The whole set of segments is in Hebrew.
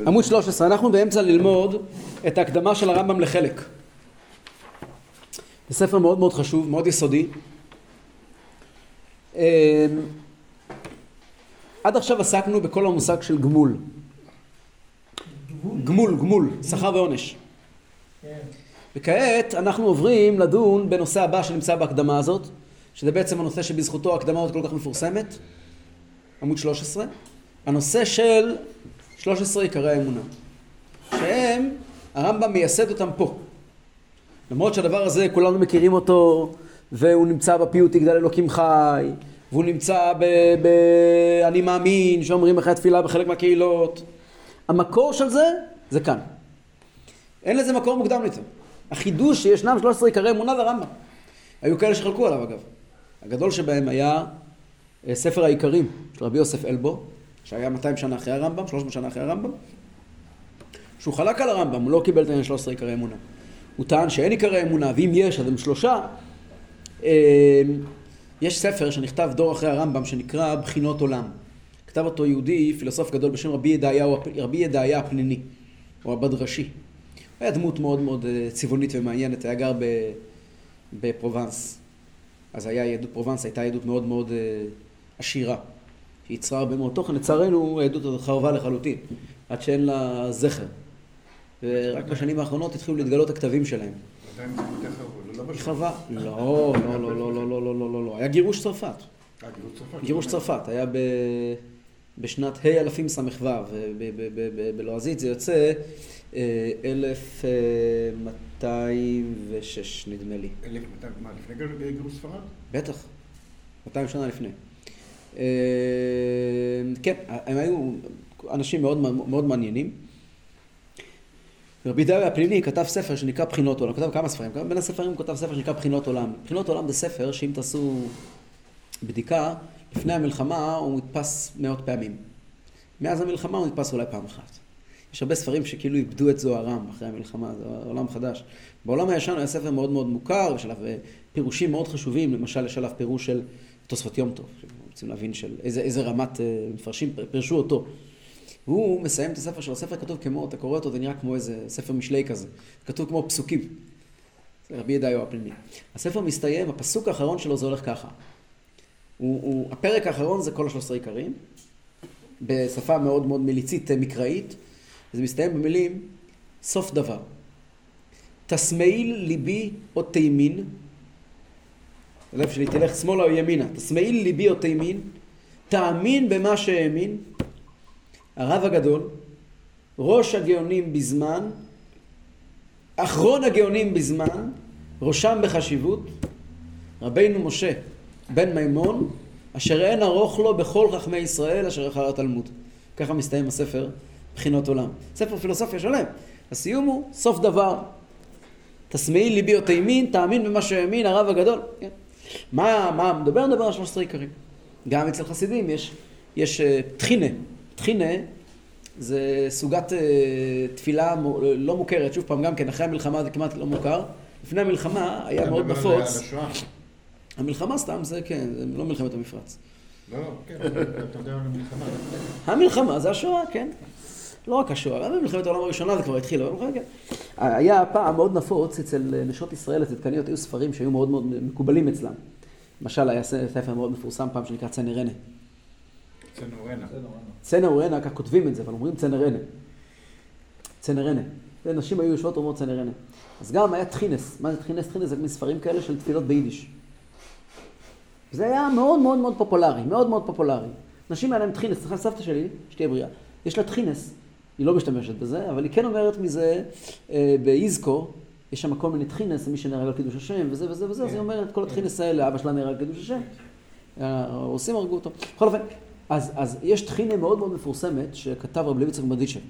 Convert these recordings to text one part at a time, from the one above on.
עמוד 13, אנחנו באמצע ללמוד את ההקדמה של הרמב"ם לחלק. זה ספר מאוד מאוד חשוב, מאוד יסודי. אמ, עד עכשיו עסקנו בכל המושג של גמול. גמול, גמול, שכר ועונש. וכעת אנחנו עוברים לדון בנושא הבא שנמצא בהקדמה הזאת, שזה בעצם הנושא שבזכותו ההקדמה הזאת כל כך מפורסמת, עמוד 13, הנושא של 13 עיקרי האמונה, שהם, הרמב"ם מייסד אותם פה. למרות שהדבר הזה כולנו מכירים אותו, והוא נמצא בפיוט יגדל אלוקים חי, והוא נמצא ב"אני מאמין", שאומרים אחרי התפילה בחלק מהקהילות. המקור של זה, זה כאן. אין לזה מקור מוקדם יותר. החידוש שישנם 13 עיקרי אמונה זה הרמב"ם. היו כאלה שחלקו עליו אגב. הגדול שבהם היה אה, ספר העיקרים של רבי יוסף אלבו, שהיה 200 שנה אחרי הרמב"ם, 300 שנה אחרי הרמב"ם, שהוא חלק על הרמב"ם, הוא לא קיבל את העניין 13 עיקרי אמונה. הוא טען שאין עיקרי אמונה, ואם יש אז הם שלושה. אה, יש ספר שנכתב דור אחרי הרמב"ם שנקרא בחינות עולם. כתב אותו יהודי, פילוסוף גדול בשם רבי ידעיה, רבי ידעיה הפניני, או הבדרשי. היה דמות מאוד מאוד אה, צבעונית ומעניינת, היה גר בפרובנס. אז היה יהדות פרובנס, הייתה יהדות מאוד מאוד אה, עשירה. שיצרה הרבה מאוד תוכן, לצערנו העדות הזאת חרבה לחלוטין, עד שאין לה זכר. ורק בשנים האחרונות התחילו להתגלות הכתבים שלהם. היא חרבה? לא, לא, לא, לא, לא, לא, לא, לא, לא, היה גירוש צרפת. גירוש צרפת, היה בשנת ה' אלפים ס"ו, בלועזית זה יוצא 1206 נדמה לי. 1200, מה, לפני גירוש ספרד? בטח, 200 שנה לפני. כן, הם היו אנשים מאוד, מאוד מעניינים. רבי דריה הפלילי כתב ספר שנקרא בחינות עולם, כתב כמה ספרים, בין הספרים הוא כתב ספר שנקרא בחינות עולם. בחינות עולם זה ספר שאם תעשו בדיקה, לפני המלחמה הוא נתפס מאות פעמים. מאז המלחמה הוא נתפס אולי פעם אחת. יש הרבה ספרים שכאילו איבדו את זוהרם אחרי המלחמה, זה עולם חדש. בעולם הישן היה ספר מאוד מאוד מוכר, יש עליו אה, פירושים מאוד חשובים, למשל יש עליו פירוש של תוספות יום טוב, רוצים להבין של איזה, איזה רמת אה, מפרשים פירשו אותו. והוא מסיים את הספר שלו, הספר כתוב כמו, אתה קורא אותו, זה נראה כמו איזה ספר משלי כזה, כתוב כמו פסוקים. זה רבי ידעיו הפנימי. הספר מסתיים, הפסוק האחרון שלו זה הולך ככה. הוא, הוא, הפרק האחרון זה כל השלושה עיקרים, בשפה מאוד מאוד מליצית אה, מקראית, וזה מסתיים במילים סוף דבר. תשמאיל ליבי או תימין, הלב שלי תלך שמאלה או ימינה, תשמאיל ליבי או תימין, תאמין במה שהאמין, הרב הגדול, ראש הגאונים בזמן, אחרון הגאונים בזמן, ראשם בחשיבות, רבינו משה בן מימון, אשר אין ארוך לו בכל חכמי ישראל אשר אחר התלמוד. ככה מסתיים הספר בחינות עולם. ספר פילוסופיה שלם. הסיום הוא סוף דבר. תשמאי ליבי או תימין, תאמין במה שהאמין הרב הגדול. כן. מה, מה, מדבר, מדבר על 13 עיקרים. גם אצל חסידים יש, יש uh, תחינה. תחינה זה סוגת uh, תפילה לא מוכרת, שוב פעם, גם כן, אחרי המלחמה זה כמעט לא מוכר. לפני המלחמה היה מאוד נפוץ. המלחמה סתם זה כן, זה לא מלחמת המפרץ. לא, לא, כן, אתה יודע על המלחמה. המלחמה זה השואה, כן. לא רק השואה, גם במלחמת העולם הראשונה זה כבר התחיל, אבל כן. היה פעם מאוד נפוץ אצל נשות ישראל הצדקניות, היו ספרים שהיו מאוד מאוד מקובלים אצלם. למשל היה ספר מאוד מפורסם פעם שנקרא צנרנה. צנורנה. צנרנה, ככה כותבים את זה, אבל אומרים צנרנה. צנרנה. נשים היו יושבות ואומרות צנרנה. אז גם היה טחינס. מה זה טחינס? טחינס זה מספרים כאלה של תפילות ביידיש. זה היה מאוד מאוד מאוד פופולרי, מאוד מאוד פופולרי. נשים היה להם טחינס, סליחה, סבתא שלי, שתהיה בריאה, יש לה טחינס, היא לא משתמשת בזה, אבל היא כן אומרת מזה אה, באיזקו, יש שם כל מיני טחינס, מי שנהרג על קידוש השם, וזה וזה וזה, אז היא אומרת, כל הטחינס האלה, אבא שלה נהרג על קידוש השם, הרוסים הרגו אותו. בכל אופן, אז, אז יש טחינה מאוד מאוד מפורסמת שכתב רב לוי יצחק מדיצ'ב,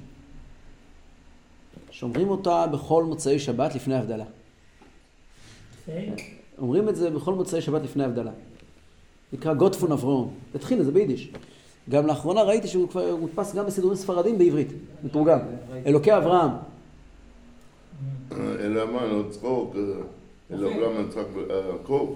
שאומרים אותה בכל מוצאי שבת לפני הבדלה. אומרים את זה בכל מוצאי שבת לפני הבדלה. נקרא גוטפון אברום. זה טחינה, זה ביידיש. גם לאחרונה ראיתי שהוא כבר מודפס גם בסידורים ספרדים בעברית, מתורגם. אלוקי אברהם. אלא מה, נו צחוק, אלא אברהם יצחק יעקב.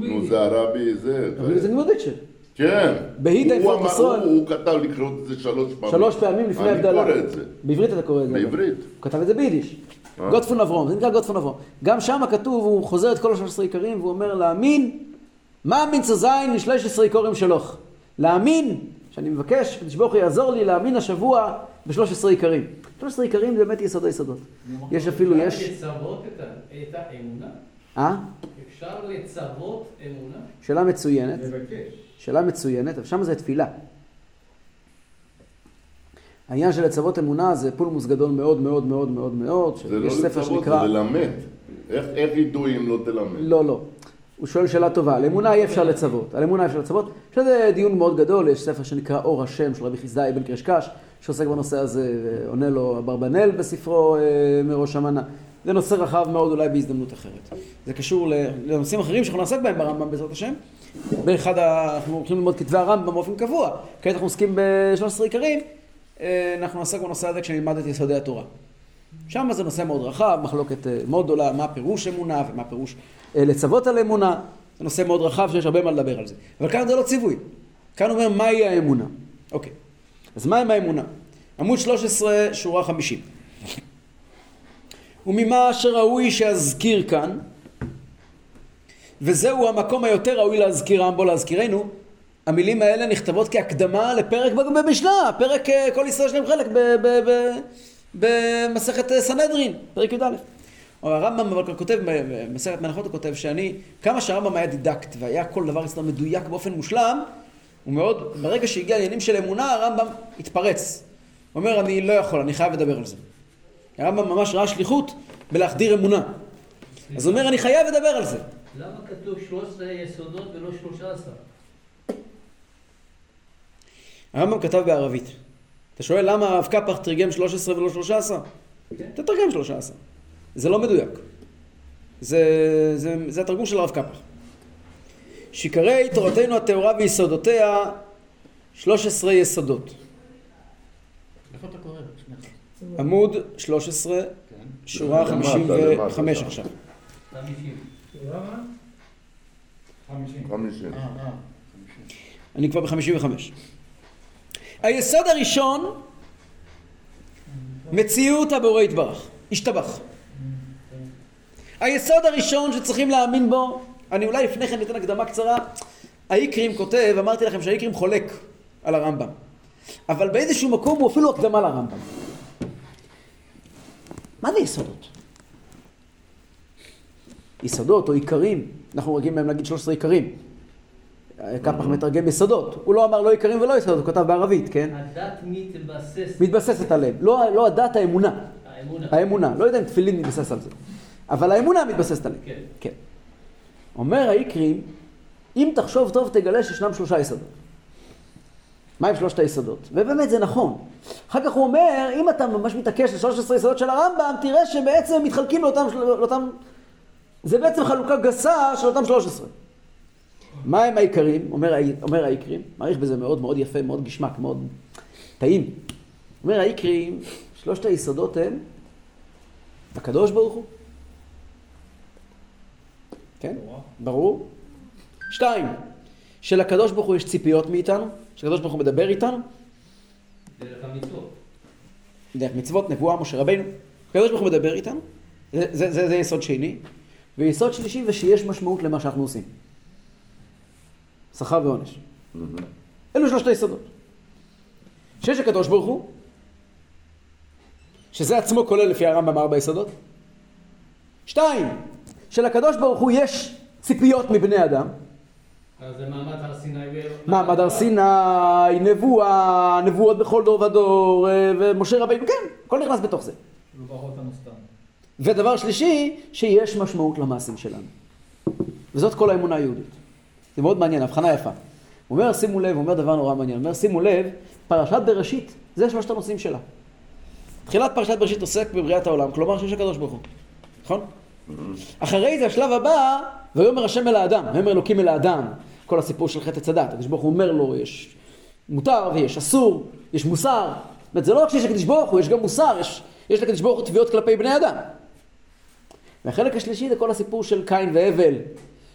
נו זה הרבי זה. רבי זה גמרדיצ'ה. כן. אינפורט אמר- מסרון. הוא- כתב לקרוא את זה שלוש פעמים. שלוש פעמים לפני אני הבדלה. קורא את זה. בעברית אתה קורא את זה. בעברית. הוא כתב את זה ביידיש. אה. גוטפון אברום, זה נקרא גוטפון אברום. גם שם כתוב, הוא חוזר את כל ה-13 עיקרים, והוא אומר להאמין, מאמין צזיין ל-13 עיקרים שלוך. להאמין, שאני מבקש, הקדוש ברוך הוא יעזור לי להאמין השבוע ב-13 עיקרים. 13 עיקרים זה באמת יסוד היסודות. יש אפילו, יש... אפשר לצוות את האמונה? אה? אפשר לצוות אמונה? שאלה מצוינת. לבקש. שאלה מצוינת, אבל שם זה תפילה. העניין של לצוות אמונה זה פולמוס גדול מאוד מאוד מאוד מאוד מאוד, זה לא שיש ספר לצוות, שנקרא... זה ללמד. איך איך ידעו אם לא תלמד? לא, לא. הוא שואל שאלה טובה, על אמונה אי אפשר לצוות, על אמונה אי אפשר לצוות. יש לזה דיון מאוד גדול, יש ספר שנקרא אור השם של רבי חסדאי בן קרשקש, שעוסק בנושא הזה, ועונה לו אברבנאל בספרו אה, מראש המנה. זה נושא רחב מאוד, אולי בהזדמנות אחרת. זה קשור לנושאים אחרים שאנחנו נעסוק בהם ברמב"ם בעזרת השם. באחד. אנחנו הולכים ללמוד כתבי הרמב"ם באופן קבוע. כעת אנחנו עוסקים ב-13 עיקרים, אה, אנחנו נעסוק בנושא הזה כשנלמד את יסודי התורה. שם זה נושא מאוד רחב, מחלוקת אה, מאוד גדולה, מה פירוש אמונה ומה פירוש לצוות על אמונה. זה נושא מאוד רחב שיש הרבה מה לדבר על זה. אבל כאן זה לא ציווי. כאן הוא אומר מהי האמונה. אוקיי. אז מהי האמונה? עמוד 13, שורה 50. וממה שראוי שאזכיר כאן, וזהו המקום היותר ראוי להזכירם בו להזכירנו, המילים האלה נכתבות כהקדמה לפרק במשנה, פרק אה, כל ישראל יש להם חלק במסכת אה, סנהדרין, פרק י"א. הרמב"ם אבל כותב, במסכת מנחות הוא כותב שאני, כמה שהרמב"ם היה דידקט והיה כל דבר אצלו מדויק באופן מושלם, הוא מאוד, ברגע שהגיע לעניינים של אמונה, הרמב"ם התפרץ. הוא אומר, אני לא יכול, אני חייב לדבר על זה. הרמב"ם ממש ראה שליחות בלהחדיר אמונה. אז הוא אומר, אני חייב לדבר על זה. למה כתוב 13 יסודות ולא 13? הרמב"ם כתב בערבית. אתה שואל למה הרב קפח תרגם 13 ולא 13? כן. תתרגם 13. זה לא מדויק. זה, זה, זה התרגום של הרב קפח. שעיקרי תורתנו הטהורה ויסודותיה 13 יסודות. איפה אתה קורא? שנייה. עמוד 13, כן. שורה למטה, 55 למטה. עכשיו. 50. חמישים. חמישים. אה, אה. אני כבר ב-55. היסוד הראשון, מציאות הבורא יתברך, השתבח. היסוד הראשון שצריכים להאמין בו, אני אולי לפני כן אתן הקדמה קצרה, האיקרים כותב, אמרתי לכם שהאיקרים חולק על הרמב"ם, אבל באיזשהו מקום הוא אפילו הקדמה לרמב"ם. מה זה יסודות? יסודות או עיקרים, אנחנו רגילים מהם להגיד 13 עיקרים. קפח מתרגם יסודות. הוא לא אמר לא עיקרים ולא יסודות, הוא כתב בערבית, כן? הדת מתבססת. מתבססת עליהם. לא, לא הדת, האמונה. האמונה. האמונה. לא יודע אם תפילין מתבסס על זה. אבל האמונה מתבססת עליהם. כן. כן. אומר האיקרים, אם תחשוב טוב תגלה שישנם שלושה יסודות. מה עם שלושת היסודות? ובאמת זה נכון. אחר כך הוא אומר, אם אתה ממש מתעקש ל-13 יסודות של הרמב"ם, תראה שבעצם מתחלקים לאותם, לאותם... זה בעצם חלוקה גסה של אותם 13. מה הם העיקרים? אומר, אומר האיקרים, מעריך בזה מאוד מאוד יפה, מאוד גשמק, מאוד טעים. אומר האיקרים, שלושת היסודות הם הקדוש ברוך הוא. כן? ברור. שתיים, שלקדוש ברוך הוא יש ציפיות מאיתנו, שהקדוש ברוך הוא מדבר איתנו, דרך המצוות. דרך מצוות, נבואה, משה רבינו. הקדוש ברוך הוא מדבר איתנו, זה, זה, זה, זה יסוד שני. ויסוד שלישי זה שיש משמעות למה שאנחנו עושים. שכר ועונש. אלו שלושת היסודות. שיש הקדוש ברוך הוא, שזה עצמו כולל לפי הרמב"ם ארבע יסודות. שתיים, שלקדוש ברוך הוא יש ציפיות מבני אדם. אז זה מעמד הר סיני. מעמד הר סיני, נבואה, נבואות בכל דור ודור, אה, ומשה רבינו, כן, הכל נכנס בתוך זה. ודבר שלישי, שיש משמעות למעשים שלנו. וזאת כל האמונה היהודית. זה מאוד מעניין, הבחנה יפה. הוא אומר, שימו לב, הוא אומר דבר נורא מעניין, הוא אומר, שימו לב, פרשת בראשית, זה שלושת הנושאים שלה. תחילת פרשת בראשית עוסק בבריאת העולם, כלומר שיש הקדוש ברוך הוא, נכון? אחרי זה השלב הבא, ויאמר השם אל האדם, ויאמר אלוקים אל האדם, כל הסיפור של חטא הדת, הקדוש ברוך הוא אומר לו, יש מותר ויש אסור, יש מוסר, זאת אומרת, זה לא רק שיש לקדוש ברוך הוא, יש גם מוסר, יש, יש לקדוש ברוך הוא תביעות כלפי בני אדם. והחלק השלישי זה כל הסיפור של קין והבל,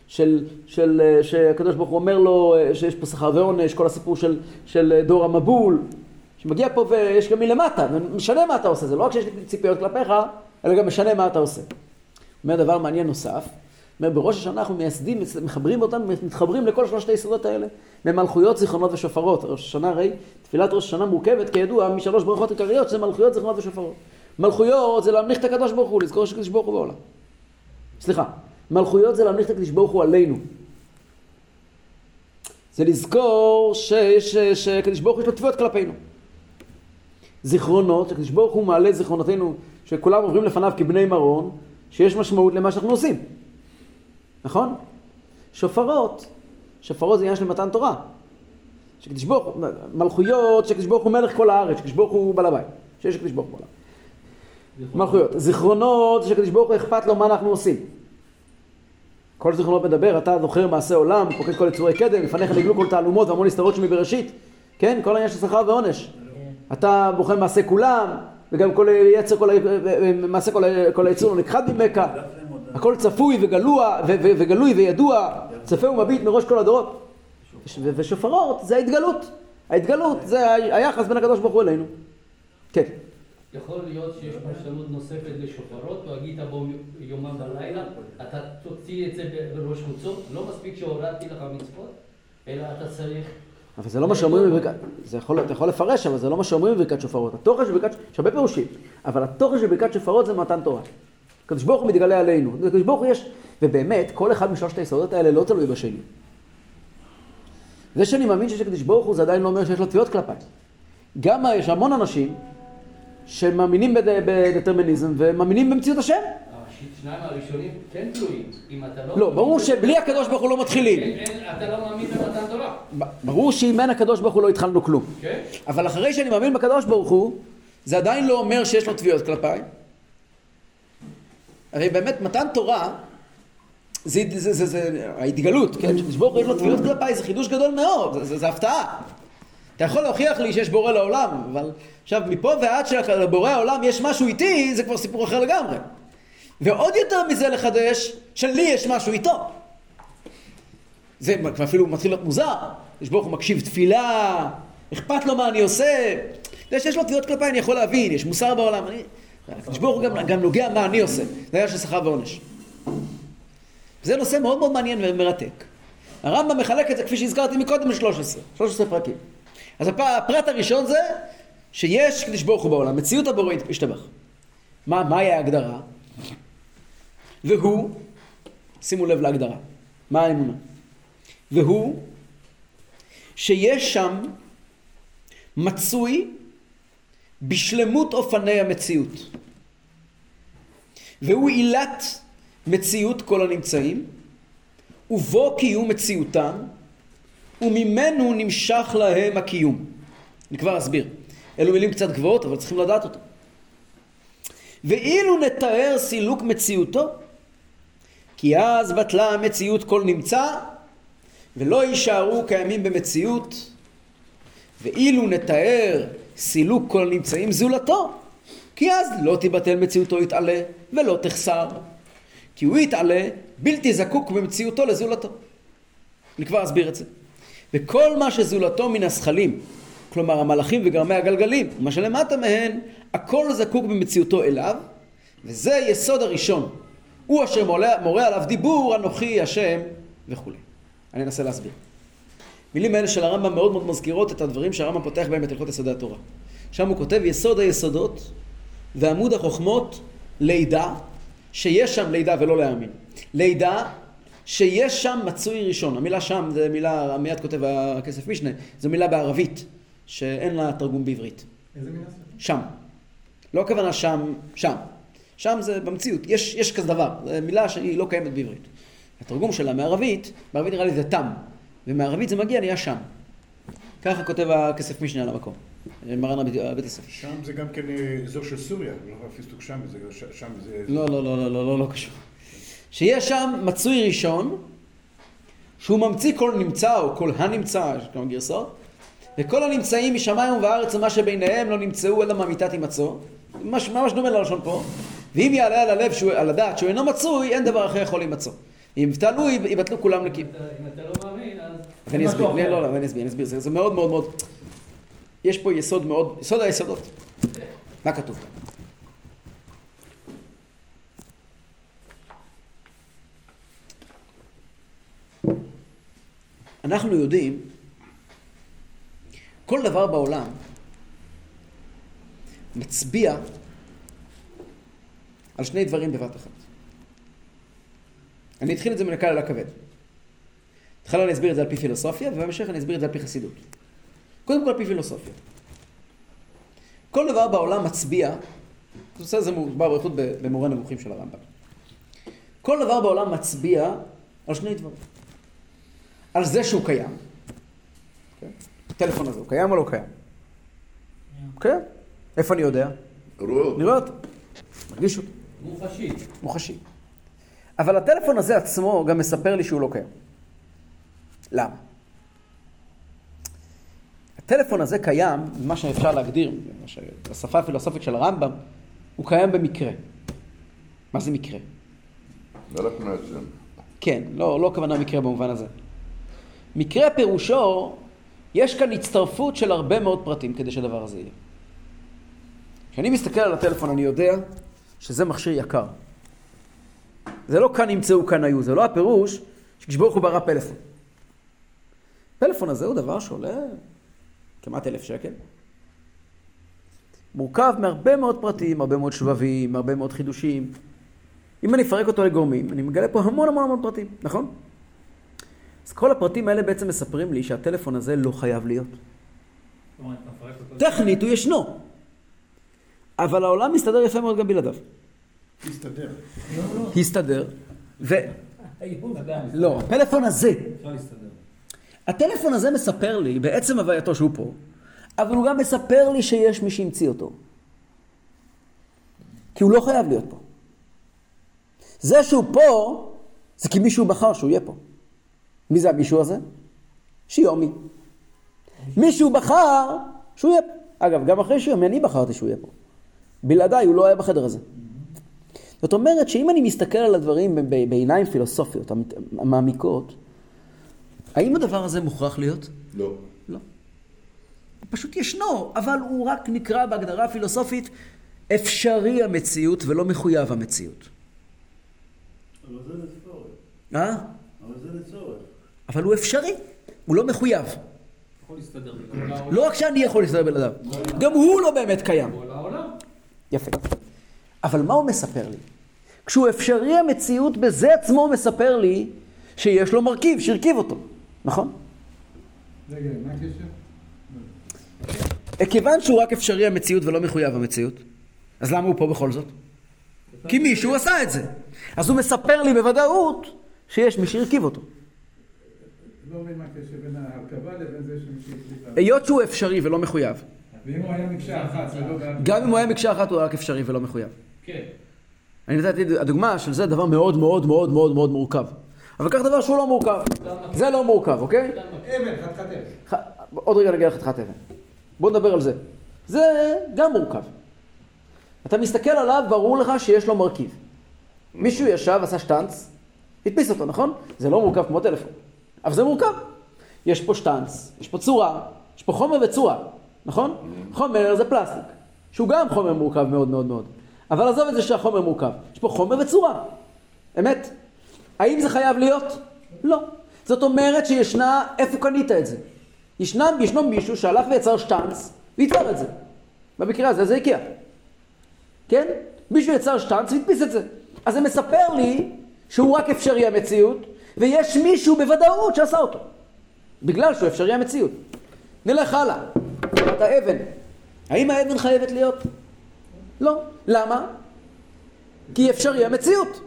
של, של, אה, שהקדוש ברוך הוא אומר לו אה, שיש פה שכר ועונש, כל הסיפור של, של אה, דור המבול, שמגיע פה ויש גם מלמטה, משנה מה אתה עושה, זה לא רק שיש ציפיות כלפיך, אלא גם משנה מה אתה עושה. אומר דבר מעניין נוסף, אומר בראש השנה אנחנו מייסדים, מחברים אותנו, מתחברים לכל שלושת היסודות האלה, ממלכויות, זיכרונות ושופרות. ראש השנה הרי, תפילת ראש השנה מורכבת כידוע משלוש ברכות עיקריות, שזה מלכויות, זיכרונות ושופרות. מלכויות זה להמליך את הקדוש ברוך הוא, לזכור שקדוש ברוך הוא בעולם. סליחה, מלכויות זה להמליך את הקדוש ברוך הוא עלינו. זה לזכור שקדוש ברוך הוא יש לו תביעות כלפינו. זיכרונות, שקדוש ברוך הוא מעלה זיכרונותינו, שכולם עוברים לפניו כבני מרון, שיש משמעות למה שאנחנו עושים. נכון? שופרות, שופרות זה עניין של מתן תורה. שקדוש ברוך הוא, מלכויות, שקדוש ברוך הוא מלך כל הארץ, שקדוש ברוך הוא בעל הבית, שיש קדוש ברוך הוא בעולם. מלכויות. זיכרונות, שקדוש ברוך הוא אכפת לו מה אנחנו עושים. כל זיכרונות מדבר, אתה זוכר מעשה עולם, פוקד כל יצורי קדם, לפניך נגלו כל תעלומות והמון הסתרות שמבראשית. כן? כל העניין של שכר ועונש. אתה בוחן מעשה כולם, וגם כל יצר, כל, מעשה כל, כל היצור נכחד ממכה. הכל צפוי וגלוע, ו, ו, וגלוי וידוע, צפה ומביט מראש כל הדורות. ושופרות זה ההתגלות. ההתגלות זה היחס בין הקדוש ברוך הוא אלינו. כן. יכול להיות שיש פרשנות נוספת לשופרות, או הגית בו יומם בלילה, אתה תוציא את זה בראש חוצות, לא מספיק שהורדתי לך מצוות, אלא אתה צריך... אבל זה לא מה שאומרים בברכת, זה יכול, אתה יכול לפרש, אבל זה לא מה שאומרים בברכת שופרות. התוכן של ברכת, יש הרבה פירושים, אבל התוכן של ברכת שופרות זה מתן תורה. הקדוש ברוך הוא מתגלה עלינו. הקדוש ברוך הוא יש, ובאמת, כל אחד משלושת היסודות האלה לא תלוי בשני. זה שאני מאמין שיש הקדוש ברוך הוא, זה עדיין לא אומר שיש לו תביעות כלפיי. גם יש המון אנשים שמאמינים בדטרמיניזם ומאמינים במציאות השם. שניים הראשונים כן תלויים. אם אתה לא... לא, ברור שבלי הקדוש ברוך הוא לא מתחילים. כן, אתה לא מאמין במתן תורה. ברור שאם אין הקדוש ברוך הוא לא התחלנו כלום. כן. אבל אחרי שאני מאמין בקדוש ברוך הוא, זה עדיין לא אומר שיש לו תביעות כלפיי. הרי באמת מתן תורה, זה, זה, זה, זה ההתגלות, כן? שקדוש ברוך הוא יש לו תביעות כלפיי, זה חידוש גדול מאוד, זה, זה, זה הפתעה. אתה יכול להוכיח לי שיש בורא לעולם, אבל עכשיו מפה ועד שלבורא העולם יש משהו איתי, זה כבר סיפור אחר לגמרי. ועוד יותר מזה לחדש, שלי יש משהו איתו. זה אפילו מתחיל להיות מוזר. יש ברוך הוא מקשיב תפילה, אכפת לו מה אני עושה. זה שיש לו תביעות כלפיי אני יכול להבין, יש מוסר בעולם. אני... הקדוש ברוך הוא גם, גם נוגע מה אני עושה. זה היה של שכר ועונש. זה נושא מאוד מאוד מעניין ומרתק. הרמב"ם מחלק את זה כפי שהזכרתי מקודם ל-13, 13 פרקים. אז הפרט הראשון זה שיש קדוש ברוך הוא בעולם, מציאות הבורא השתבח. מה, מהי ההגדרה? והוא, שימו לב להגדרה, מה האמונה? והוא שיש שם מצוי בשלמות אופני המציאות. והוא עילת מציאות כל הנמצאים, ובו קיום מציאותם, וממנו נמשך להם הקיום. אני כבר אסביר. אלו מילים קצת גבוהות, אבל צריכים לדעת אותן. ואילו נתאר סילוק מציאותו, כי אז בטלה המציאות כל נמצא, ולא יישארו קיימים במציאות. ואילו נתאר סילוק כל נמצאים זולתו, כי אז לא תיבטל מציאותו יתעלה, ולא תחסר. כי הוא יתעלה, בלתי זקוק במציאותו לזולתו. אני כבר אסביר את זה. וכל מה שזולתו מן הזכלים, כלומר המלאכים וגרמי הגלגלים, מה שלמטה מהן, הכל זקוק במציאותו אליו, וזה יסוד הראשון. הוא אשר מורה, מורה עליו דיבור, אנוכי השם וכולי. אני אנסה להסביר. מילים האלה של הרמב"ם מאוד מאוד מזכירות את הדברים שהרמב"ם פותח בהם את הלכות יסודי התורה. שם הוא כותב יסוד היסודות ועמוד החוכמות לידע, שיש שם לידע ולא להאמין. לידע שיש שם מצוי ראשון. המילה שם זה מילה, מיד כותב הכסף משנה, זו מילה בערבית, שאין לה תרגום בעברית. איזה מילה? שם. לא הכוונה שם, שם. שם זה במציאות, יש, יש כזה דבר, זו מילה שהיא לא קיימת בעברית. התרגום שלה מערבית, בערבית נראה לי זה תם, ומערבית זה מגיע נהיה שם. ככה כותב הכסף משנה על המקום, מרן הבית יוסף. שם זה גם כן אה, אזור של סוריה, לא הפיסטוק שם, זה שם זה... לא, לא, לא, לא, לא, לא, לא קשור. שיש שם מצוי ראשון, שהוא ממציא כל נמצא או כל הנמצא, יש כמה גרסאות, וכל הנמצאים משמיים ובארץ ומה שביניהם לא נמצאו אלא מאמיתת הימצאו. ממש, ממש דומה ללשון פה. ואם יעלה על הלב, שהוא, על הדעת שהוא אינו מצוי, אין דבר אחר יכול להימצוא. אם יב- יבטלו כולם לכי... אם אתה- לא מאמין, אז... אני אסביר, לא, לא, לא, אני אסביר, אני אסביר, זה מאוד מאוד מאוד, יש פה יסוד מאוד, יסוד היסודות. מה כתוב? אנחנו יודעים, כל דבר בעולם מצביע על שני דברים בבת אחת. אני אתחיל את זה מן הקל אל הכבד. בהתחלה אני אסביר את זה על פי פילוסופיה, ובהמשך אני אסביר את זה על פי חסידות. קודם כל על פי פילוסופיה. כל דבר בעולם מצביע, הנושא הזה מוסבר באריכות במורה נבוכים של הרמב"ם. כל דבר בעולם מצביע על שני דברים. על זה שהוא קיים. כן? הטלפון הזה, הוא קיים או לא קיים? כן. איפה אני יודע? רואה אותו. אני רואה אותו. מרגיש אותו. מוחשי. מוחשי. אבל הטלפון הזה עצמו גם מספר לי שהוא לא קיים. למה? הטלפון הזה קיים, מה שאפשר להגדיר, בשפה הפילוסופית של הרמב"ם, הוא קיים במקרה. מה זה מקרה? מהשם. כן, לא, לא כוונה מקרה במובן הזה. מקרה פירושו, יש כאן הצטרפות של הרבה מאוד פרטים כדי שהדבר הזה יהיה. כשאני מסתכל על הטלפון אני יודע שזה מכשיר יקר. זה לא כאן ימצאו כאן היו, זה לא הפירוש שקדוש ברוך הוא ברא פלאפון. הפלאפון הזה הוא דבר שעולה כמעט אלף שקל. מורכב מהרבה מאוד פרטים, הרבה מאוד שבבים, הרבה מאוד חידושים. אם אני אפרק אותו לגורמים, אני מגלה פה המון המון המון פרטים, נכון? אז כל הפרטים האלה בעצם מספרים לי שהטלפון הזה לא חייב להיות. אותו. טכנית הוא ישנו, אבל העולם מסתדר יפה מאוד גם בלעדיו. הסתדר, ו... היום עדיין. לא, הפלאפון הזה, להסתדר. הטלפון הזה מספר לי, בעצם הווייתו שהוא פה, אבל הוא גם מספר לי שיש מי שהמציא אותו. כי הוא לא חייב להיות פה. זה שהוא פה, זה כי מישהו בחר שהוא יהיה פה. מי זה המישהו הזה? שיומי. מישהו בחר שהוא יהיה פה. אגב, גם אחרי שיומי אני בחרתי שהוא יהיה פה. בלעדיי הוא לא היה בחדר הזה. זאת אומרת שאם אני מסתכל על הדברים בעיניים פילוסופיות מעמיקות, האם הדבר הזה מוכרח להיות? לא. לא. הוא פשוט ישנו, אבל הוא רק נקרא בהגדרה הפילוסופית אפשרי המציאות ולא מחויב המציאות. אבל זה לצורך. אה? אבל זה לצורך. אבל הוא אפשרי, הוא לא מחויב. לא רק שאני יכול להסתדר בלעדיו, גם הוא לא באמת קיים. יפה. אבל מה הוא מספר לי? כשהוא אפשרי המציאות, בזה עצמו מספר לי שיש לו מרכיב, שהרכיב אותו, נכון? רגע, מה הקשר? כיוון שהוא רק אפשרי המציאות ולא מחויב המציאות, אז למה הוא פה בכל זאת? כי מישהו עשה את זה. אז הוא מספר לי בוודאות שיש מי שהרכיב אותו. לא מבין מה הקשר בין ההרכבה לבין זה שמישהו היות שהוא אפשרי ולא מחויב, ואם הוא היה מקשה אחת ולא בארבע... גם אם הוא היה מקשה אחת הוא רק אפשרי ולא מחויב. כן. אני נתתי, הדוגמה של זה דבר מאוד מאוד מאוד מאוד מאוד מורכב. אבל קח דבר שהוא לא מורכב. זה לא מורכב, אוקיי? אבן, חתיכת אבן. עוד רגע נגיע לחתיכת אבן. בוא נדבר על זה. זה גם מורכב. אתה מסתכל עליו, ברור לך שיש לו מרכיב. מישהו ישב, עשה שטאנץ, הדפיס אותו, נכון? זה לא מורכב כמו טלפון, אבל זה מורכב. יש פה שטאנץ, יש פה צורה, יש פה חומר וצורה, נכון? חומר זה פלסטיק, שהוא גם חומר מורכב מאוד מאוד מאוד. אבל עזוב את זה שהחומר מורכב, יש פה חומר וצורה, אמת. האם זה חייב להיות? לא. זאת אומרת שישנה, איפה קנית את זה? ישנם, ישנו מישהו שהלך ויצר שטאנץ ויתפר את זה. במקרה הזה זה איקאה. כן? מישהו יצר שטאנץ והדפיס את זה. אז זה מספר לי שהוא רק אפשרי המציאות, ויש מישהו בוודאות שעשה אותו. בגלל שהוא אפשרי המציאות. נלך הלאה. אמרת אבן. האם האבן חייבת להיות? לא. למה? כי אפשרי המציאות.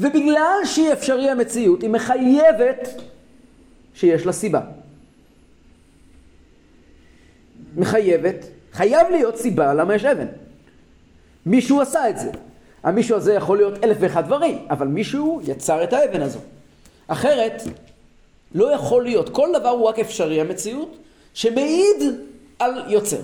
ובגלל שהיא אפשרי המציאות, היא מחייבת שיש לה סיבה. מחייבת, חייב להיות סיבה למה יש אבן. מישהו עשה את זה. המישהו הזה יכול להיות אלף ואחד דברים, אבל מישהו יצר את האבן הזו. אחרת, לא יכול להיות. כל דבר הוא רק אפשרי המציאות, שמעיד על יוצר.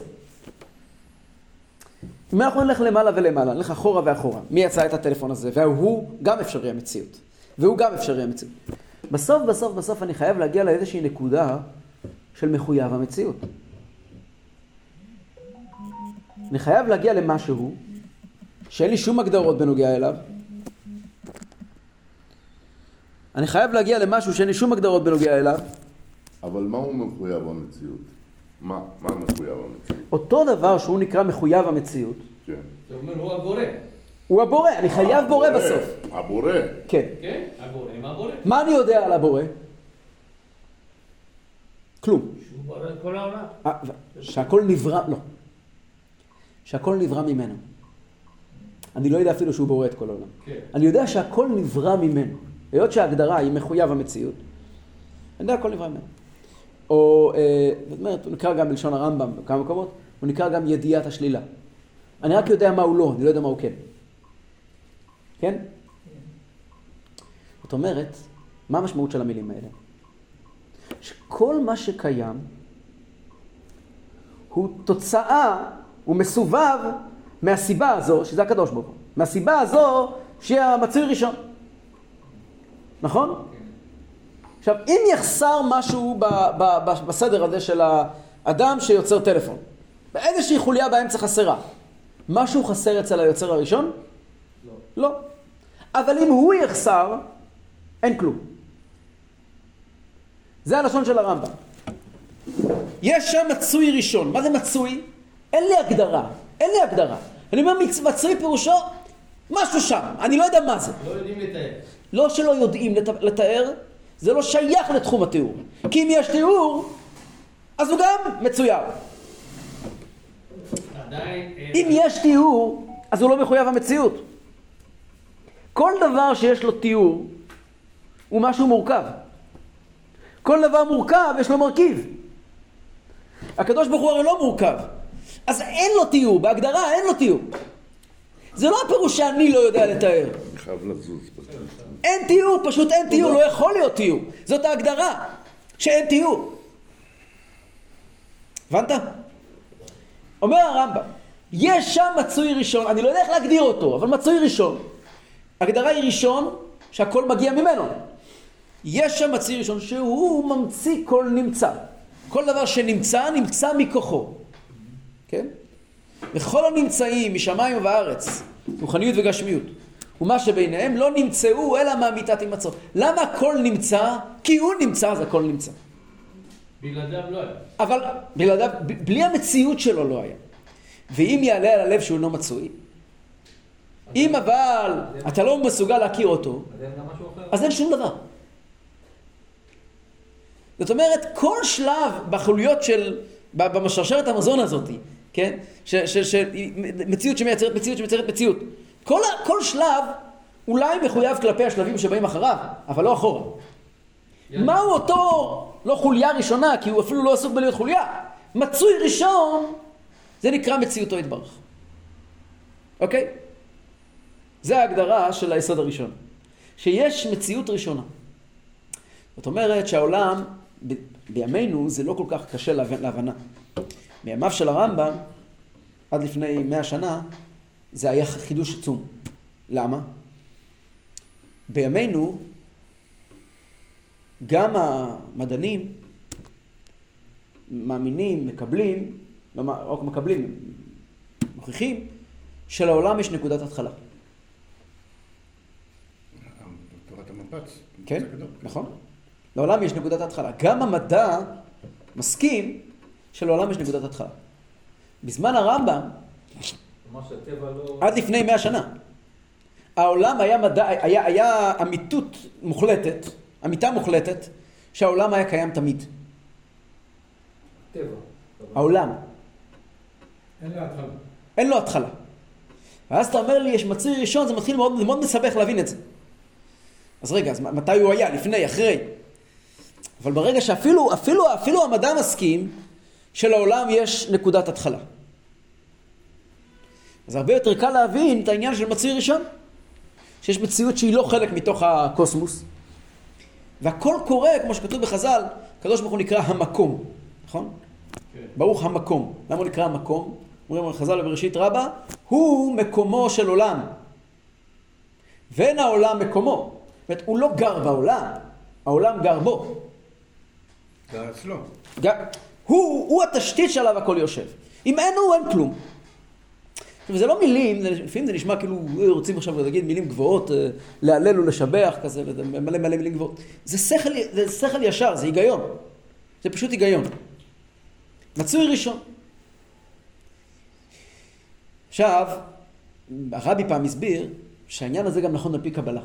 אם אנחנו נלך למעלה ולמעלה, נלך אחורה ואחורה, מי יצא את הטלפון הזה? והוא גם אפשרי המציאות. והוא גם אפשרי המציאות. בסוף, בסוף, בסוף אני חייב להגיע לאיזושהי נקודה של מחויב המציאות. אני חייב להגיע למשהו שאין לי שום הגדרות בנוגע אליו. אני חייב להגיע למשהו שאין לי שום הגדרות בנוגע אליו. אבל מה הוא מחויב המציאות? מה? מה מחויב המציאות? אותו דבר שהוא נקרא מחויב המציאות, כן. זה אומר, הוא הבורא. הוא הבורא, אני חייב בורא בסוף. הבורא. כן. כן? הבורא, מה הבורא? מה אני יודע על הבורא? כלום. שהוא ברא את כל העולם. אה, שהכל נברא, לא. שהכל נברא ממנו. אני לא יודע אפילו שהוא בורא את כל העולם. כן. אני יודע שהכל נברא ממנו. היות שההגדרה היא מחויב המציאות, אני יודע הכל נברא ממנו. או, אה, זאת אומרת, הוא נקרא גם בלשון הרמב"ם בכמה מקומות, הוא נקרא גם ידיעת השלילה. אני רק יודע מה הוא לא, אני לא יודע מה הוא כן. כן? זאת אומרת, מה המשמעות של המילים האלה? שכל מה שקיים הוא תוצאה, הוא מסובב מהסיבה הזו, שזה הקדוש ברוך הוא. מהסיבה הזו שהיא המצוי ראשון. נכון? עכשיו, אם יחסר משהו ב, ב, ב, בסדר הזה של האדם שיוצר טלפון, באיזושהי חוליה באמצע חסרה, משהו חסר אצל היוצר הראשון? לא. לא. אבל אם הוא יחסר, אין כלום. זה הלשון של הרמב"ם. יש שם מצוי ראשון. מה זה מצוי? אין לי הגדרה. אין לי הגדרה. אני אומר מצ- מצוי פירושו משהו שם. אני לא יודע מה זה. לא יודעים לתאר. לא שלא יודעים לת... לתאר, זה לא שייך לתחום התיאור. כי אם יש תיאור, אז הוא גם מצויר. אה, אם יש תיאור, אז הוא לא מחויב המציאות. כל דבר שיש לו תיאור, הוא משהו מורכב. כל דבר מורכב, יש לו מרכיב. הקדוש ברוך הוא הרי לא מורכב. אז אין לו תיאור, בהגדרה אין לו תיאור. זה לא הפירוש שאני לא יודע לתאר. אני חייב לזוז. אין תיאור, פשוט אין תיאור, לא יכול להיות תיאור. זאת ההגדרה, שאין תיאור. הבנת? אומר הרמב"ם, יש שם מצוי ראשון, אני לא יודע איך להגדיר אותו, אבל מצוי ראשון. ההגדרה היא ראשון, שהכל מגיע ממנו. יש שם מצוי ראשון שהוא ממציא כל נמצא. כל דבר שנמצא, נמצא מכוחו. כן? וכל הנמצאים משמיים וארץ, רוחניות וגשמיות, ומה שביניהם לא נמצאו אלא מאמיתת הימצאו. למה הכל נמצא? כי הוא נמצא, אז הכל נמצא. בלעדיו לא היה. אבל בלעדיו, בלי המציאות שלו לא היה. ואם יעלה על הלב שהוא אינו מצוי, אם אבל אתה לא מסוגל להכיר אותו, אז אין שום דבר. זאת אומרת, כל שלב בחוליות של, ב- בשרשרת המזון הזאת, כן? ש, ש, ש, מציאות שמייצרת מציאות שמייצרת מציאות. כל, כל שלב אולי מחויב כלפי השלבים שבאים אחריו, אבל לא אחורה. מהו אותו, לא חוליה ראשונה, כי הוא אפילו לא עסוק בלהיות חוליה. מצוי ראשון, זה נקרא מציאותו יתברך. אוקיי? זה ההגדרה של היסוד הראשון. שיש מציאות ראשונה. זאת אומרת שהעולם, ב- בימינו זה לא כל כך קשה להב- להבנה. בימיו של הרמב"ם, עד לפני מאה שנה, זה היה חידוש עצום. למה? בימינו, גם המדענים מאמינים, מקבלים, לא רק מקבלים, מוכיחים, שלעולם יש נקודת התחלה. תורת המפץ. כן. נכון. לעולם יש נקודת התחלה. גם המדע מסכים שלעולם יש נקודת התחלה. בזמן הרמב"ם. עד לפני מאה שנה, העולם היה מדע, היה, היה אמיתות מוחלטת, אמיתה מוחלטת, שהעולם היה קיים תמיד. טבע. העולם. אין לה התחלה. אין לו התחלה. ואז אתה אומר לי, יש מצוי ראשון, זה מתחיל מאוד, זה מאוד מסבך להבין את זה. אז רגע, אז מתי הוא היה? לפני, אחרי? אבל ברגע שאפילו אפילו, אפילו המדע מסכים שלעולם יש נקודת התחלה. אז הרבה יותר קל להבין את העניין של מצוי ראשון. שיש מציאות שהיא לא חלק מתוך הקוסמוס. והכל קורה, כמו שכתוב בחז"ל, הקדוש ברוך הוא נקרא המקום, נכון? כן. ברוך המקום. למה הוא נקרא המקום? אומרים חז"ל בראשית רבה, הוא מקומו של עולם. ואין העולם מקומו. אומרת, הוא לא גר בעולם, העולם גר בו. גר אצלו. גר, הוא, הוא התשתית שעליו הכל יושב. אם אין הוא, אין כלום. עכשיו, זה לא מילים, זה, לפעמים זה נשמע כאילו אה, רוצים עכשיו להגיד מילים גבוהות, אה, להלל ולשבח כזה, מלא מלא מילים גבוהות. זה שכל, זה שכל ישר, זה היגיון. זה פשוט היגיון. מצוי ראשון. עכשיו, הרבי פעם הסביר שהעניין הזה גם נכון על פי קבלה.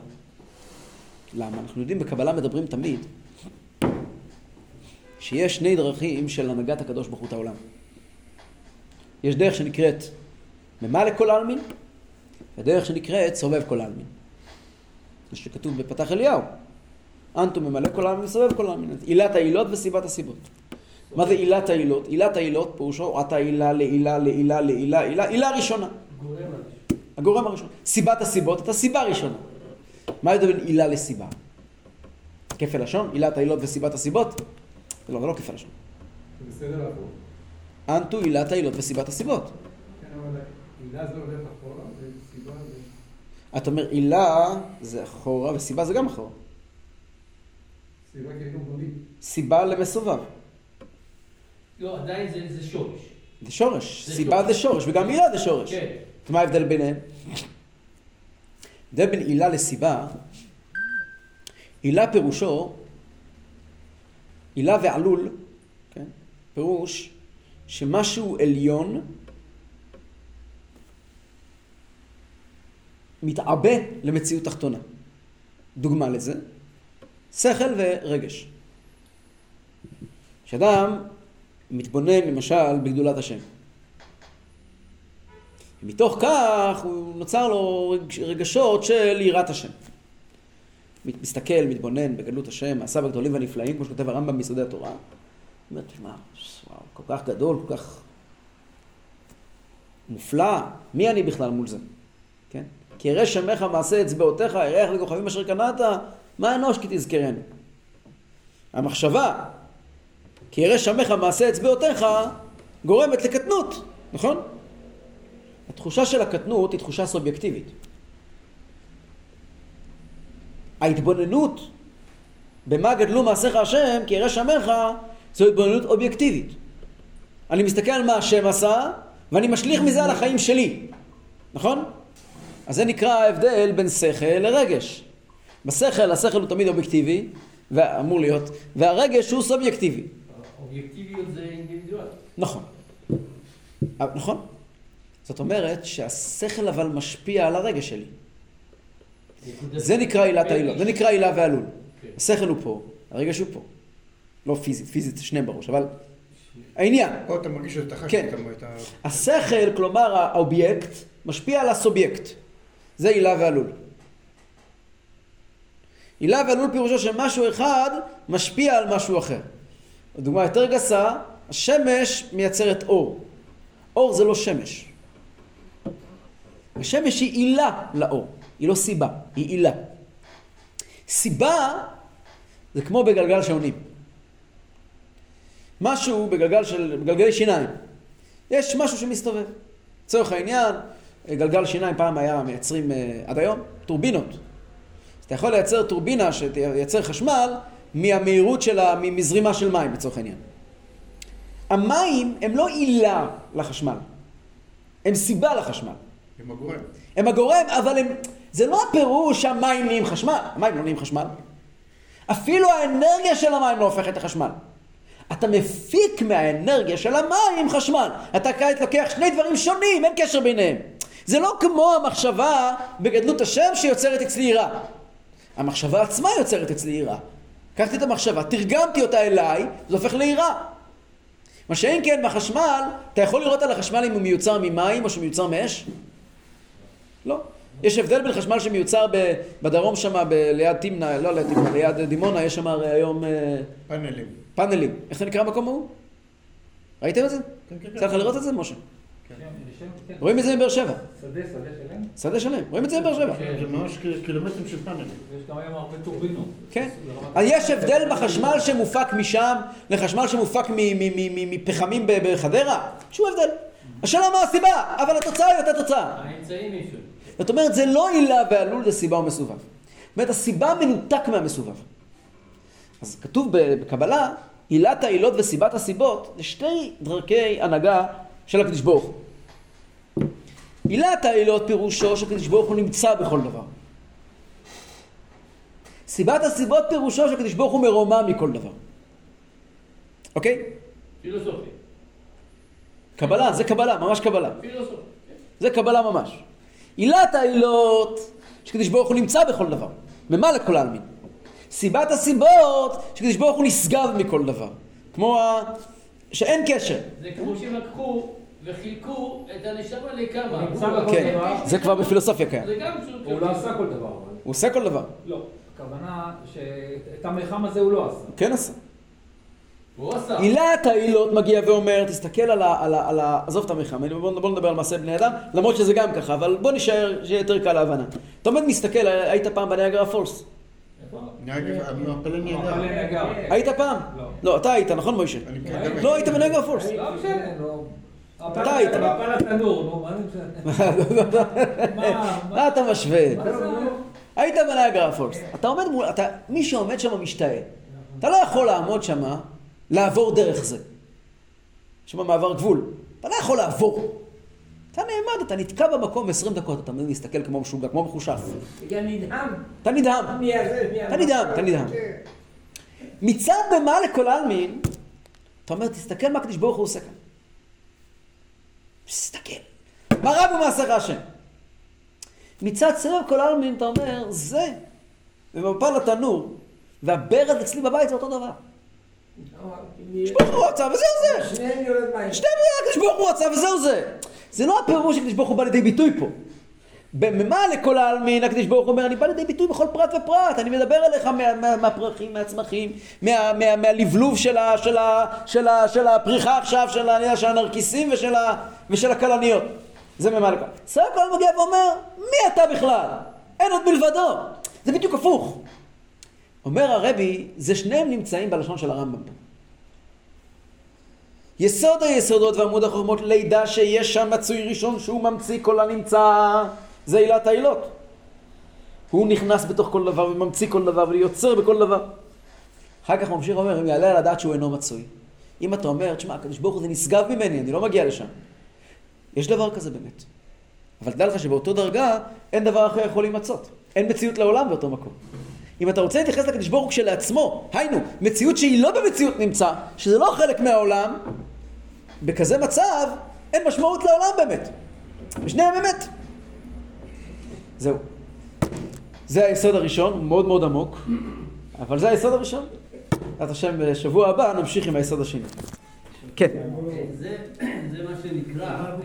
למה? אנחנו יודעים בקבלה מדברים תמיד שיש שני דרכים של הנהגת הקדוש ברוך הוא את העולם. יש דרך שנקראת ממלא כל העלמין, ודרך שנקראת סובב כל העלמין. זה שכתוב בפתח אליהו. אנטו ממלא כל העלמין וסובב כל העלמין. עילת העילות וסיבת הסיבות. מה זה עילת העילות? עילת העילות פירושו אתה עילה לעילה לעילה לעילה עילה עילה ראשונה. הגורם הראשון. סיבת הסיבות, אתה סיבה ראשונה. מה ההבדל בין עילה לסיבה? כפל לשון? עילת העילות וסיבת הסיבות? לא, זה לא כפל לשון. זה בסדר לעבור. אנטו עילת העילות וסיבת הסיבות. עילה זה הולך אחורה, וסיבה זה... אתה אומר עילה זה אחורה וסיבה זה גם אחורה. סיבה כאילו בונים. סיבה למסובב. לא, עדיין זה- זה שורש. זה שורש. זה סיבה שורש. זה שורש וגם עילה זה שורש. כן. מה ההבדל ביניהם? ההבדל בין עילה לסיבה, עילה פירושו, עילה ועלול, כן? פירוש שמשהו עליון מתעבה למציאות תחתונה. דוגמה לזה, שכל ורגש. כשאדם מתבונן למשל בגדולת השם. מתוך כך הוא נוצר לו רגש- רגשות של יראת השם. מסתכל, מתבונן בגדלות השם, מעשיו הגדולים והנפלאים, כמו שכותב הרמב"ם ביסודי התורה. הוא אומר, תשמע, וואו, כל כך גדול, כל כך מופלא, מי אני בכלל מול זה? כן? כי ירא שמך מעשה אצבעותיך, ירח לכוכבים אשר קנאת, מה אנוש כי תזכרנו? המחשבה, כי ירא שמך מעשה אצבעותיך, גורמת לקטנות, נכון? התחושה של הקטנות היא תחושה סובייקטיבית. ההתבוננות במה גדלו מעשיך השם, כי ירא שמך, זו התבוננות אובייקטיבית. אני מסתכל על מה השם עשה, ואני משליך מזה על החיים שלי, נכון? אז זה נקרא ההבדל בין שכל לרגש. בשכל, השכל הוא תמיד אובייקטיבי, ואמור להיות, והרגש הוא סובייקטיבי. אובייקטיביות זה אינדיבידואל. נכון. אה, נכון. זאת אומרת שהשכל אבל משפיע על הרגש שלי. זה נקרא עילת העילה, זה נקרא עילה ועלול. כן. השכל הוא פה, הרגש הוא פה. לא פיזית, פיזית זה שניהם בראש, אבל העניין. פה אתה מרגיש שאתה חש כן. את ה... השכל, כלומר האובייקט, משפיע על הסובייקט. זה עילה ועלול. עילה ועלול פירושו שמשהו אחד משפיע על משהו אחר. דוגמה יותר גסה, השמש מייצרת אור. אור זה לא שמש. השמש היא עילה לאור, היא לא סיבה, היא עילה. סיבה זה כמו בגלגל שעונים. משהו בגלגל של, בגלגלי שיניים. יש משהו שמסתובב. לצורך העניין, גלגל שיניים פעם היה מייצרים אה, עד היום טורבינות. אז אתה יכול לייצר טורבינה שתייצר חשמל מהמהירות שלה, מזרימה של מים לצורך העניין. המים הם לא עילה לחשמל, הם סיבה לחשמל. עם הגורם. הם הגורם, אבל הם... זה לא הפירוש שהמים נהיים חשמל. המים לא נהיים חשמל. אפילו האנרגיה של המים לא הופכת לחשמל. אתה מפיק מהאנרגיה של המים חשמל. אתה כעת לוקח שני דברים שונים, אין קשר ביניהם. זה לא כמו המחשבה בגדלות השם שיוצרת אצלי יראה. המחשבה עצמה יוצרת אצלי יראה. לקחתי את המחשבה, תרגמתי אותה אליי, זה הופך ליראה. מה שאם כן בחשמל, אתה יכול לראות על החשמל אם הוא מיוצר ממים או שהוא מיוצר מאש? לא. יש הבדל בין חשמל שמיוצר ב- בדרום שם, ב- ליד תמנע, לא ליד תמנע, ליד דימונה, יש שם הרי היום אה, פאנלים. פאנלים. איך זה נקרא המקום ההוא? ראיתם את זה? כן, כן, יצא לך לראות את זה, משה? כן. רואים את זה מבאר שבע. שדה, שדה שלם. שדה שלם. רואים את זה מבאר שבע. כן. זה ממש קילומטרים של פאנלים. יש גם היום הרבה טורבינות. כן. אז יש הבדל בחשמל שמופק משם לחשמל שמופק מ- מ- מ- מ- מפחמים בחדרה? שום הבדל. השאלה מה הסיבה, אבל התוצאה היא אותה תוצאה. האמצעים מישהו. זאת אומרת, זה לא עילה ועלול, זה סיבה ומסובב. אומרת, הסיבה מנותק מהמסובב. אז כתוב בקבלה, עילת העילות וסיבת הסיבות, זה שתי דרכי הנהגה של הקדוש ברוך הוא. עילת העילות פירושו שהקדוש ברוך הוא נמצא בכל דבר. סיבת הסיבות פירושו שהקדוש ברוך הוא מרומם מכל דבר. אוקיי? פילוסופי. קבלה, זה קבלה, ממש קבלה. פילוסופי. זה קבלה ממש. עילת העילות, שקדוש ברוך הוא נמצא בכל דבר. ממלא כל העלמין. סיבת הסיבות, שקדוש ברוך הוא נשגב מכל דבר. כמו ה... שאין קשר. זה כמו שהם לקחו וחילקו את הנשמה לכמה. כן. זה כבר בפילוסופיה קיים. זה גם פשוט. הוא לא עשה כל דבר. הוא עושה כל דבר. לא. הכוונה שאת המלחם הזה הוא לא עשה. כן עשה. הוא עשה. עילת העילות מגיע ואומר, תסתכל על ה... על ה, על ה עזוב את המלחמה, בוא, בוא נדבר על מעשה בני אדם, למרות שזה גם ככה, אבל בוא נשאר, שיהיה יותר קל להבנה. אתה עומד מסתכל, היית פעם בניאגרה פולס? אבל נגע. היית פעם? לא. לא, אתה היית, נכון מוישה? כן, לא היית בניאגרה פולס. לא. אתה היית. מפל התנור, נו, מה זה משנה? מה, אתה משווה? היית בניאגרה פולס. אתה עומד מול, אתה, מי שעומד שם משתאה. אתה לא יכול לעמוד שם, לעבור דרך זה. יש שם מעבר גבול. אתה לא יכול לעבור. אתה נעמד, אתה נתקע במקום 20 דקות, אתה עומד להסתכל כמו משוגע, כמו מחושף. גם נדהם. אתה נדהם. אתה נדהם, אתה נדהם. מצד במה לכל העלמין, אתה אומר, תסתכל מה הקדוש ברוך הוא עושה כאן. תסתכל. מה רב במעשיך השם? מצד סבב כל העלמין, אתה אומר, זה, ומפל התנור, והברד אצלי בבית זה אותו דבר. הקדוש ברוך הוא רצה, וזהו זה. שניהם יורד מים. בריאה הקדוש ברוך הוא רצה, וזהו זה. זה לא הפירוש שהקדוש ברוך הוא בא לידי ביטוי פה. במה לכל העלמין הקדוש ברוך הוא אומר, אני בא לידי ביטוי בכל פרט ופרט, אני מדבר אליך מה- מה- מהפרחים, מהצמחים, מה- מה- מהלבלוב של ה- של ה- של ה- של הפריחה עכשיו, של ה- של הנרקיסים ושל ה- ושל הכלניות. זה ממה לכל. סך הכל מגיע ואומר, מי אתה בכלל? אין עוד מלבדו. זה בדיוק הפוך. אומר הרבי, זה שניהם נמצאים בלשון של הרמב"ם. יסוד היסודות ועמוד החוכמות לידע שיש שם מצוי ראשון שהוא ממציא כל הנמצא זה עילת העילות. הוא נכנס בתוך כל דבר וממציא כל דבר ויוצר בכל דבר. אחר כך ממשיך ואומר, אם יעלה על הדעת שהוא אינו מצוי. אם אתה אומר, תשמע, הקדוש ברוך הוא זה נשגב ממני, אני לא מגיע לשם. יש דבר כזה באמת. אבל תדע לך שבאותו דרגה אין דבר אחר יכול להימצאות. אין מציאות לעולם באותו מקום. אם אתה רוצה להתייחס לקדוש ברוך הוא כשלעצמו, היינו, מציאות שהיא לא במציאות נמצא, שזה לא חלק מהעולם, בכזה מצב אין משמעות לעולם באמת. בשניהם אמת. זהו. זה היסוד הראשון, הוא מאוד מאוד עמוק, אבל זה היסוד הראשון. בעזרת השם, בשבוע הבא נמשיך עם היסוד השני. כן. זה מה שנקרא